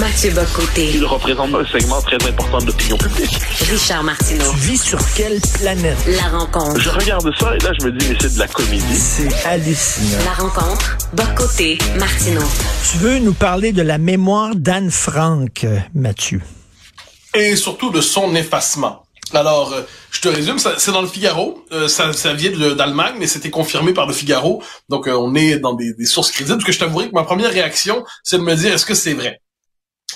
Mathieu Bocoté. Il représente un segment très important de l'opinion publique. Richard Martineau. Tu vis sur quelle planète? La rencontre. Je regarde ça et là, je me dis, mais c'est de la comédie. C'est hallucinant. La rencontre. Bocoté. Martineau. Tu veux nous parler de la mémoire d'Anne Frank, Mathieu? Et surtout de son effacement. Alors, euh, je te résume, c'est dans le Figaro, euh, ça, ça vient d'Allemagne, mais c'était confirmé par le Figaro, donc euh, on est dans des, des sources crédibles, parce que je t'avouerai que ma première réaction, c'est de me dire, est-ce que c'est vrai?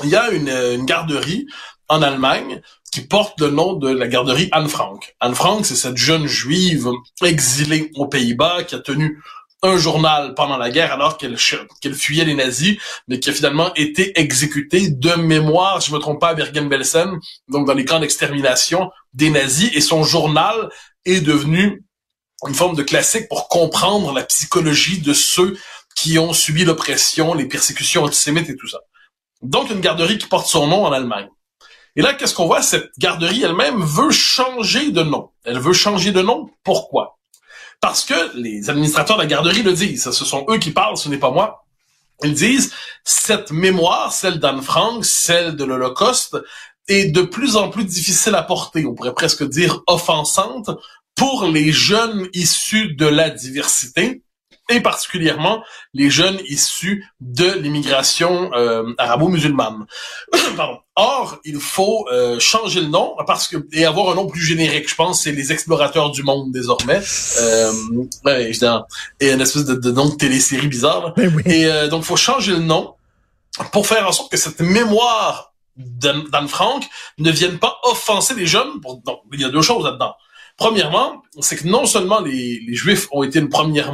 Il y a une, euh, une garderie en Allemagne qui porte le nom de la garderie Anne Frank. Anne Frank, c'est cette jeune juive exilée aux Pays-Bas qui a tenu un journal pendant la guerre alors qu'elle qu'elle fuyait les nazis, mais qui a finalement été exécutée de mémoire, je me trompe pas, à Bergen-Belsen, donc dans les camps d'extermination des nazis, et son journal est devenu une forme de classique pour comprendre la psychologie de ceux qui ont subi l'oppression, les persécutions antisémites et tout ça. Donc une garderie qui porte son nom en Allemagne. Et là, qu'est-ce qu'on voit? Cette garderie elle-même veut changer de nom. Elle veut changer de nom. Pourquoi? Parce que les administrateurs de la garderie le disent. Ce sont eux qui parlent, ce n'est pas moi. Ils disent, cette mémoire, celle d'Anne Frank, celle de l'Holocauste, est de plus en plus difficile à porter, on pourrait presque dire offensante, pour les jeunes issus de la diversité, et particulièrement les jeunes issus de l'immigration euh, arabo-musulmane. Or, il faut euh, changer le nom parce que et avoir un nom plus générique. Je pense c'est les explorateurs du monde désormais. Euh, ouais. Et une espèce de, de nom de télésérie bizarre. là. Ben oui. Et euh, donc, faut changer le nom pour faire en sorte que cette mémoire d'Anne d'Anne Frank ne vienne pas offenser les jeunes. Pour- donc, il y a deux choses là-dedans. Premièrement, c'est que non seulement les, Juifs ont été une première,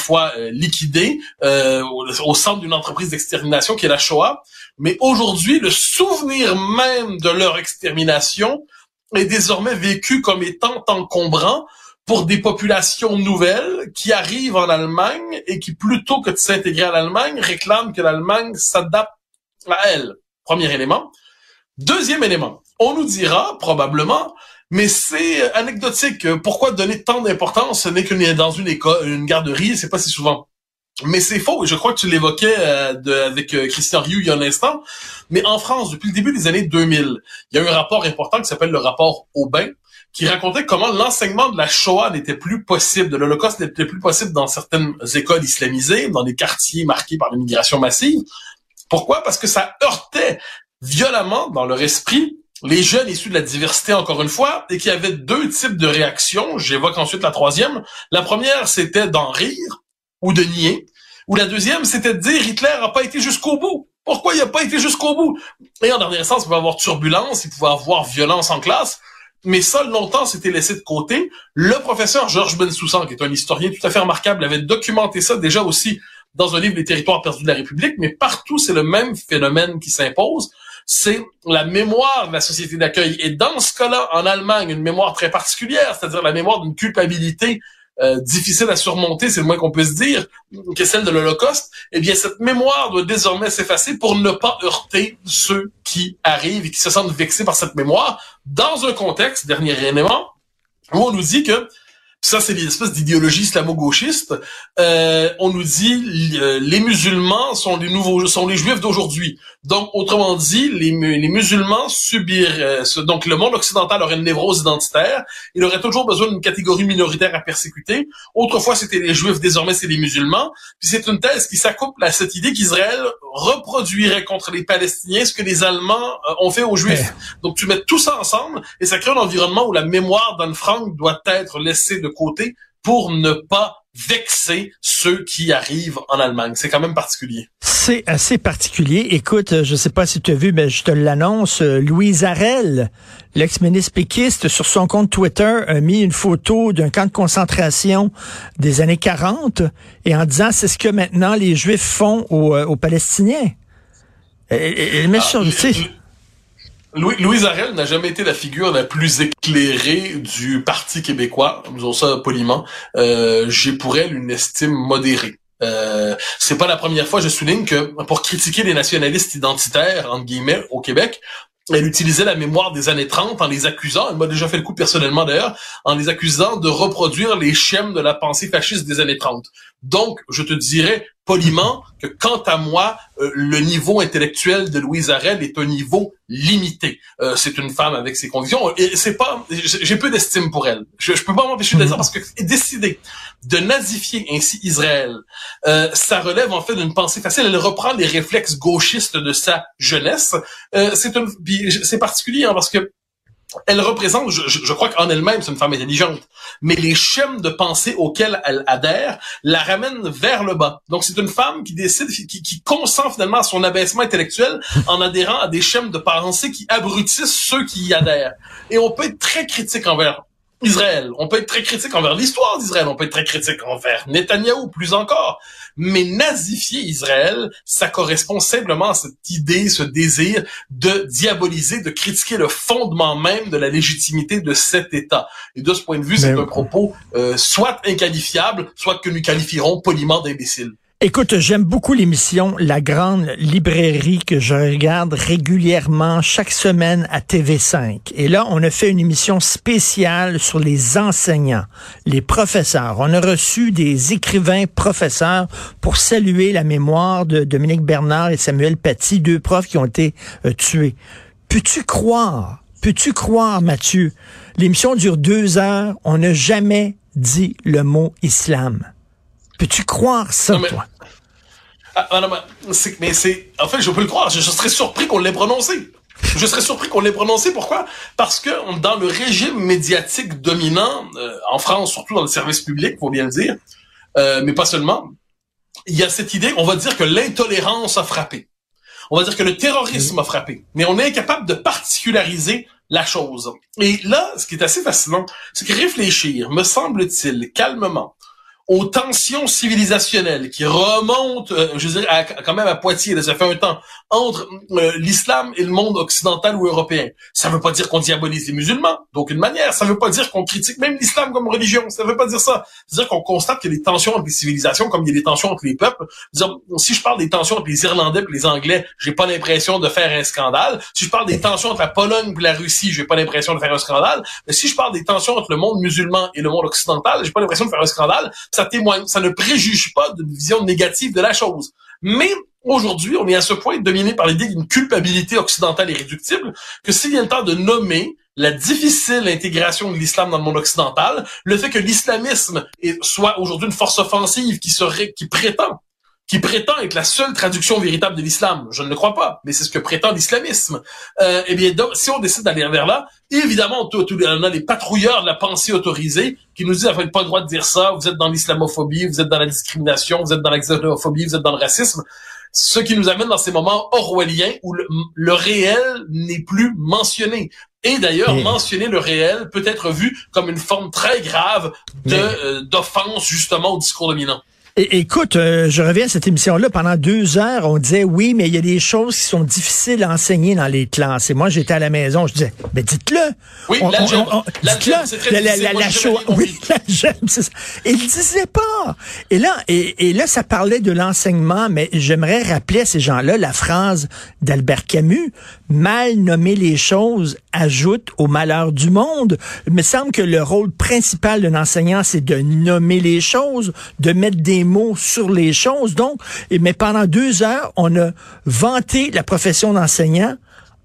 fois euh, liquidés euh, au, au centre d'une entreprise d'extermination qui est la Shoah, mais aujourd'hui, le souvenir même de leur extermination est désormais vécu comme étant encombrant pour des populations nouvelles qui arrivent en Allemagne et qui, plutôt que de s'intégrer à l'Allemagne, réclament que l'Allemagne s'adapte à elle. Premier élément. Deuxième élément. On nous dira, probablement, mais c'est anecdotique. Pourquoi donner tant d'importance? Ce n'est qu'une dans une école, une garderie, c'est pas si souvent. Mais c'est faux, et je crois que tu l'évoquais euh, avec euh, Christian Rioux il y a un instant. Mais en France, depuis le début des années 2000, il y a eu un rapport important qui s'appelle le rapport Aubin, qui racontait comment l'enseignement de la Shoah n'était plus possible, de l'Holocauste n'était plus possible dans certaines écoles islamisées, dans des quartiers marqués par l'immigration massive. Pourquoi? Parce que ça heurtait violemment dans leur esprit les jeunes issus de la diversité, encore une fois, et qui avaient deux types de réactions. J'évoque ensuite la troisième. La première, c'était d'en rire ou de nier. Ou la deuxième, c'était de dire Hitler n'a pas été jusqu'au bout. Pourquoi il n'a pas été jusqu'au bout? Et en dernier sens, il pouvait y avoir turbulence, il pouvait y avoir violence en classe. Mais ça, longtemps, c'était laissé de côté. Le professeur Georges Bensoussan, qui est un historien tout à fait remarquable, avait documenté ça déjà aussi dans un livre Les territoires perdus de la République, mais partout, c'est le même phénomène qui s'impose. C'est la mémoire de la société d'accueil. Et dans ce cas-là, en Allemagne, une mémoire très particulière, c'est-à-dire la mémoire d'une culpabilité euh, difficile à surmonter, c'est le moins qu'on puisse dire, que celle de l'Holocauste, eh bien, cette mémoire doit désormais s'effacer pour ne pas heurter ceux qui arrivent et qui se sentent vexés par cette mémoire, dans un contexte, dernier élément, où on nous dit que ça, c'est l'espèce d'idéologie islamo-gauchiste. Euh, on nous dit euh, les musulmans sont les nouveaux, sont les juifs d'aujourd'hui. Donc, autrement dit, les, les musulmans subiraient, ce- donc le monde occidental aurait une névrose identitaire. Il aurait toujours besoin d'une catégorie minoritaire à persécuter. Autrefois, c'était les juifs, désormais, c'est les musulmans. Puis c'est une thèse qui s'accouple à cette idée qu'Israël reproduirait contre les Palestiniens ce que les Allemands euh, ont fait aux Juifs. Donc, tu mets tout ça ensemble et ça crée un environnement où la mémoire d'Anne Frank doit être laissée de côté pour ne pas vexer ceux qui arrivent en Allemagne. C'est quand même particulier. C'est assez particulier. Écoute, je sais pas si tu as vu, mais je te l'annonce, euh, Louise Arel, l'ex-ministre péquiste, sur son compte Twitter, a mis une photo d'un camp de concentration des années 40 et en disant c'est ce que maintenant les Juifs font aux, euh, aux Palestiniens. Elle, elle- elle met sur, tu Louis, Louise Arel n'a jamais été la figure la plus éclairée du Parti québécois, disons ça poliment. Euh, J'ai pour elle une estime modérée. Euh, c'est pas la première fois, je souligne que pour critiquer les nationalistes identitaires, entre guillemets, au Québec, elle utilisait la mémoire des années 30 en les accusant, elle m'a déjà fait le coup personnellement d'ailleurs, en les accusant de reproduire les schèmes de la pensée fasciste des années 30. Donc, je te dirais poliment que quant à moi, euh, le niveau intellectuel de Louise Arel est un niveau limité. Euh, c'est une femme avec ses convictions et c'est pas, j'ai peu d'estime pour elle. Je, je peux pas m'empêcher de le dire parce que décider de nazifier ainsi Israël, euh, ça relève en fait d'une pensée facile. Elle reprend les réflexes gauchistes de sa jeunesse. Euh, c'est c'est particulier hein, parce que elle représente, je, je crois qu'en elle-même, c'est une femme intelligente, mais les schèmes de pensée auxquels elle adhère la ramènent vers le bas. Donc, c'est une femme qui décide, qui, qui consent finalement à son abaissement intellectuel en adhérant à des schèmes de pensée qui abrutissent ceux qui y adhèrent. Et on peut être très critique envers Israël. On peut être très critique envers l'histoire d'Israël. On peut être très critique envers Netanyahou, plus encore. Mais nazifier Israël, ça correspond simplement à cette idée, ce désir de diaboliser, de critiquer le fondement même de la légitimité de cet État. Et de ce point de vue, c'est un propos euh, soit inqualifiable, soit que nous qualifierons poliment d'imbécile. Écoute, j'aime beaucoup l'émission La Grande Librairie que je regarde régulièrement chaque semaine à TV5. Et là, on a fait une émission spéciale sur les enseignants, les professeurs. On a reçu des écrivains professeurs pour saluer la mémoire de Dominique Bernard et Samuel Paty, deux profs qui ont été euh, tués. Peux-tu croire, peux-tu croire, Mathieu, l'émission dure deux heures, on n'a jamais dit le mot islam. Peux-tu croire ça, mais... toi? Ah, mais c'est, en fait, je peux le croire. Je, serais surpris qu'on l'ait prononcé. Je serais surpris qu'on l'ait prononcé. Pourquoi? Parce que dans le régime médiatique dominant euh, en France, surtout dans le service public, faut bien le dire, euh, mais pas seulement, il y a cette idée. On va dire que l'intolérance a frappé. On va dire que le terrorisme a frappé. Mais on est incapable de particulariser la chose. Et là, ce qui est assez fascinant, c'est que réfléchir, me semble-t-il, calmement, aux tensions civilisationnelles qui remontent, euh, je dirais, quand même à Poitiers, là, ça fait un temps, entre euh, l'islam et le monde occidental ou européen. Ça ne veut pas dire qu'on diabolise les musulmans, d'aucune manière. Ça ne veut pas dire qu'on critique même l'islam comme religion. Ça ne veut pas dire ça. C'est-à-dire qu'on constate qu'il y a des tensions entre les civilisations, comme il y a des tensions entre les peuples. Si je parle des tensions entre les Irlandais et les Anglais, j'ai pas l'impression de faire un scandale. Si je parle des tensions entre la Pologne et la Russie, j'ai pas l'impression de faire un scandale. Mais si je parle des tensions entre le monde musulman et le monde occidental, j'ai pas l'impression de faire un scandale témoigne, ça ne préjuge pas d'une vision négative de la chose. Mais aujourd'hui, on est à ce point dominé par l'idée d'une culpabilité occidentale irréductible que s'il vient le temps de nommer la difficile intégration de l'islam dans le monde occidental, le fait que l'islamisme soit aujourd'hui une force offensive qui qui prétend qui prétend être la seule traduction véritable de l'islam. Je ne le crois pas, mais c'est ce que prétend l'islamisme. Euh, eh bien, donc, si on décide d'aller vers là, évidemment, on a les patrouilleurs de la pensée autorisée qui nous disent, vous n'avez pas le droit de dire ça, vous êtes dans l'islamophobie, vous êtes dans la discrimination, vous êtes dans la xénophobie, vous êtes dans le racisme. Ce qui nous amène dans ces moments orwelliens où le, réel n'est plus mentionné. Et d'ailleurs, mentionner le réel peut être vu comme une forme très grave de euh, d'offense justement au discours dominant écoute, euh, je reviens à cette émission-là. Pendant deux heures, on disait oui, mais il y a des choses qui sont difficiles à enseigner dans les classes. Et moi, j'étais à la maison, je disais, mais dites-le. Oui, la dites-le. La, la, la, la, oui, la c'est ça. Il le disait pas. Et là, et, et là, ça parlait de l'enseignement, mais j'aimerais rappeler à ces gens-là la phrase d'Albert Camus mal nommer les choses ajoute au malheur du monde. Il me semble que le rôle principal d'un enseignant, c'est de nommer les choses, de mettre des mots sur les choses. Donc, mais pendant deux heures, on a vanté la profession d'enseignant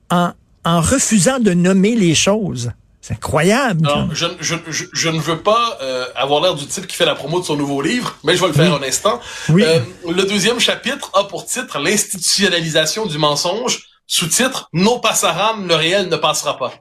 en, en refusant de nommer les choses. C'est incroyable. Non, je, je, je, ne veux pas euh, avoir l'air du type qui fait la promo de son nouveau livre, mais je vais le faire un instant. Oui. Euh, le deuxième chapitre a pour titre l'institutionnalisation du mensonge sous-titre No passaram, le réel ne passera pas.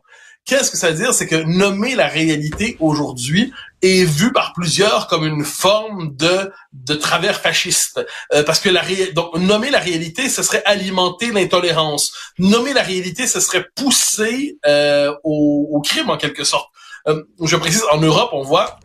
Qu'est-ce que ça veut dire? C'est que nommer la réalité aujourd'hui est vu par plusieurs comme une forme de, de travers fasciste. Euh, parce que la donc nommer la réalité, ce serait alimenter l'intolérance. Nommer la réalité, ce serait pousser euh, au, crime en quelque sorte. Euh, je précise, en Europe, on voit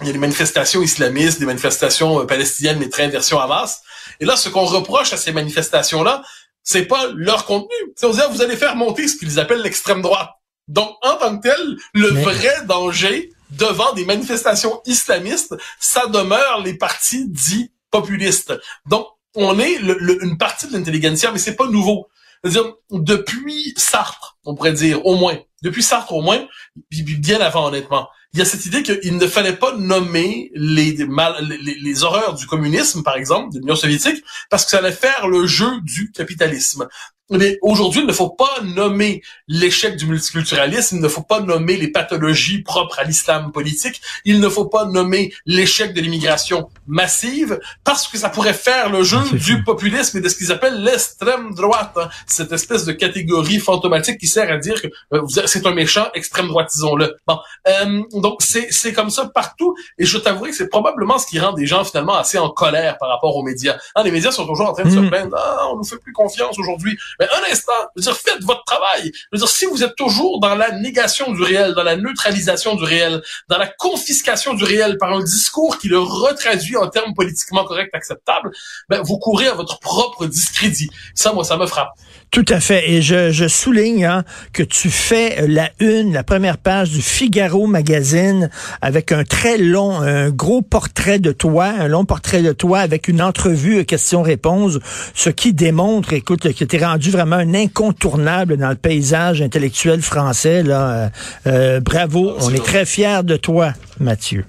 il y a des manifestations islamistes, des manifestations palestiniennes, mais très version Hamas. Et là, ce qu'on reproche à ces manifestations-là, c'est pas leur contenu. C'est on dit, ah, vous allez faire monter ce qu'ils appellent l'extrême droite. Donc, en tant que tel, le Mais- vrai danger devant des manifestations islamistes, ça demeure les partis dits populistes. Donc, on est le- le- une partie de l'intelligentsia, mais c'est pas nouveau. C'est-à-dire, depuis Sartre, on pourrait dire, au moins, depuis Sartre au moins, bien avant honnêtement, il y a cette idée qu'il ne fallait pas nommer les, les horreurs du communisme, par exemple, de l'Union soviétique, parce que ça allait faire le jeu du capitalisme. Mais aujourd'hui, il ne faut pas nommer l'échec du multiculturalisme, il ne faut pas nommer les pathologies propres à l'islam politique, il ne faut pas nommer l'échec de l'immigration massive, parce que ça pourrait faire le jeu C'est du populisme et de ce qu'ils appellent l'extrême droite, hein. cette espèce de catégorie fantomatique qui sert à dire que euh, c'est un méchant extrême droite, disons-le. Bon, euh, donc c'est c'est comme ça partout, et je t'avouerai que c'est probablement ce qui rend des gens finalement assez en colère par rapport aux médias. Hein, les médias sont toujours en train de se plaindre, ah, on nous fait plus confiance aujourd'hui. Mais un instant, je veux faites votre travail. Je veux si vous êtes toujours dans la négation du réel, dans la neutralisation du réel, dans la confiscation du réel par un discours qui le retraduit en termes politiquement corrects acceptables, ben, vous courez à votre propre discrédit. Ça, moi, ça me frappe. Tout à fait. Et je, je souligne hein, que tu fais la une, la première page du Figaro magazine avec un très long, un gros portrait de toi, un long portrait de toi avec une entrevue questions-réponses, ce qui démontre, écoute, que tu es rendu vraiment un incontournable dans le paysage intellectuel français. Là. Euh, euh, bravo. Ah, On est très fiers de toi, Mathieu.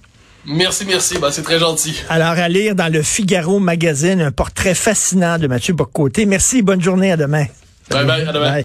Merci, merci. Ben, c'est très gentil. Alors, à lire dans le Figaro magazine un portrait fascinant de Mathieu Boccoté. Merci, bonne journée, à demain. Bye bye, à demain. Bye.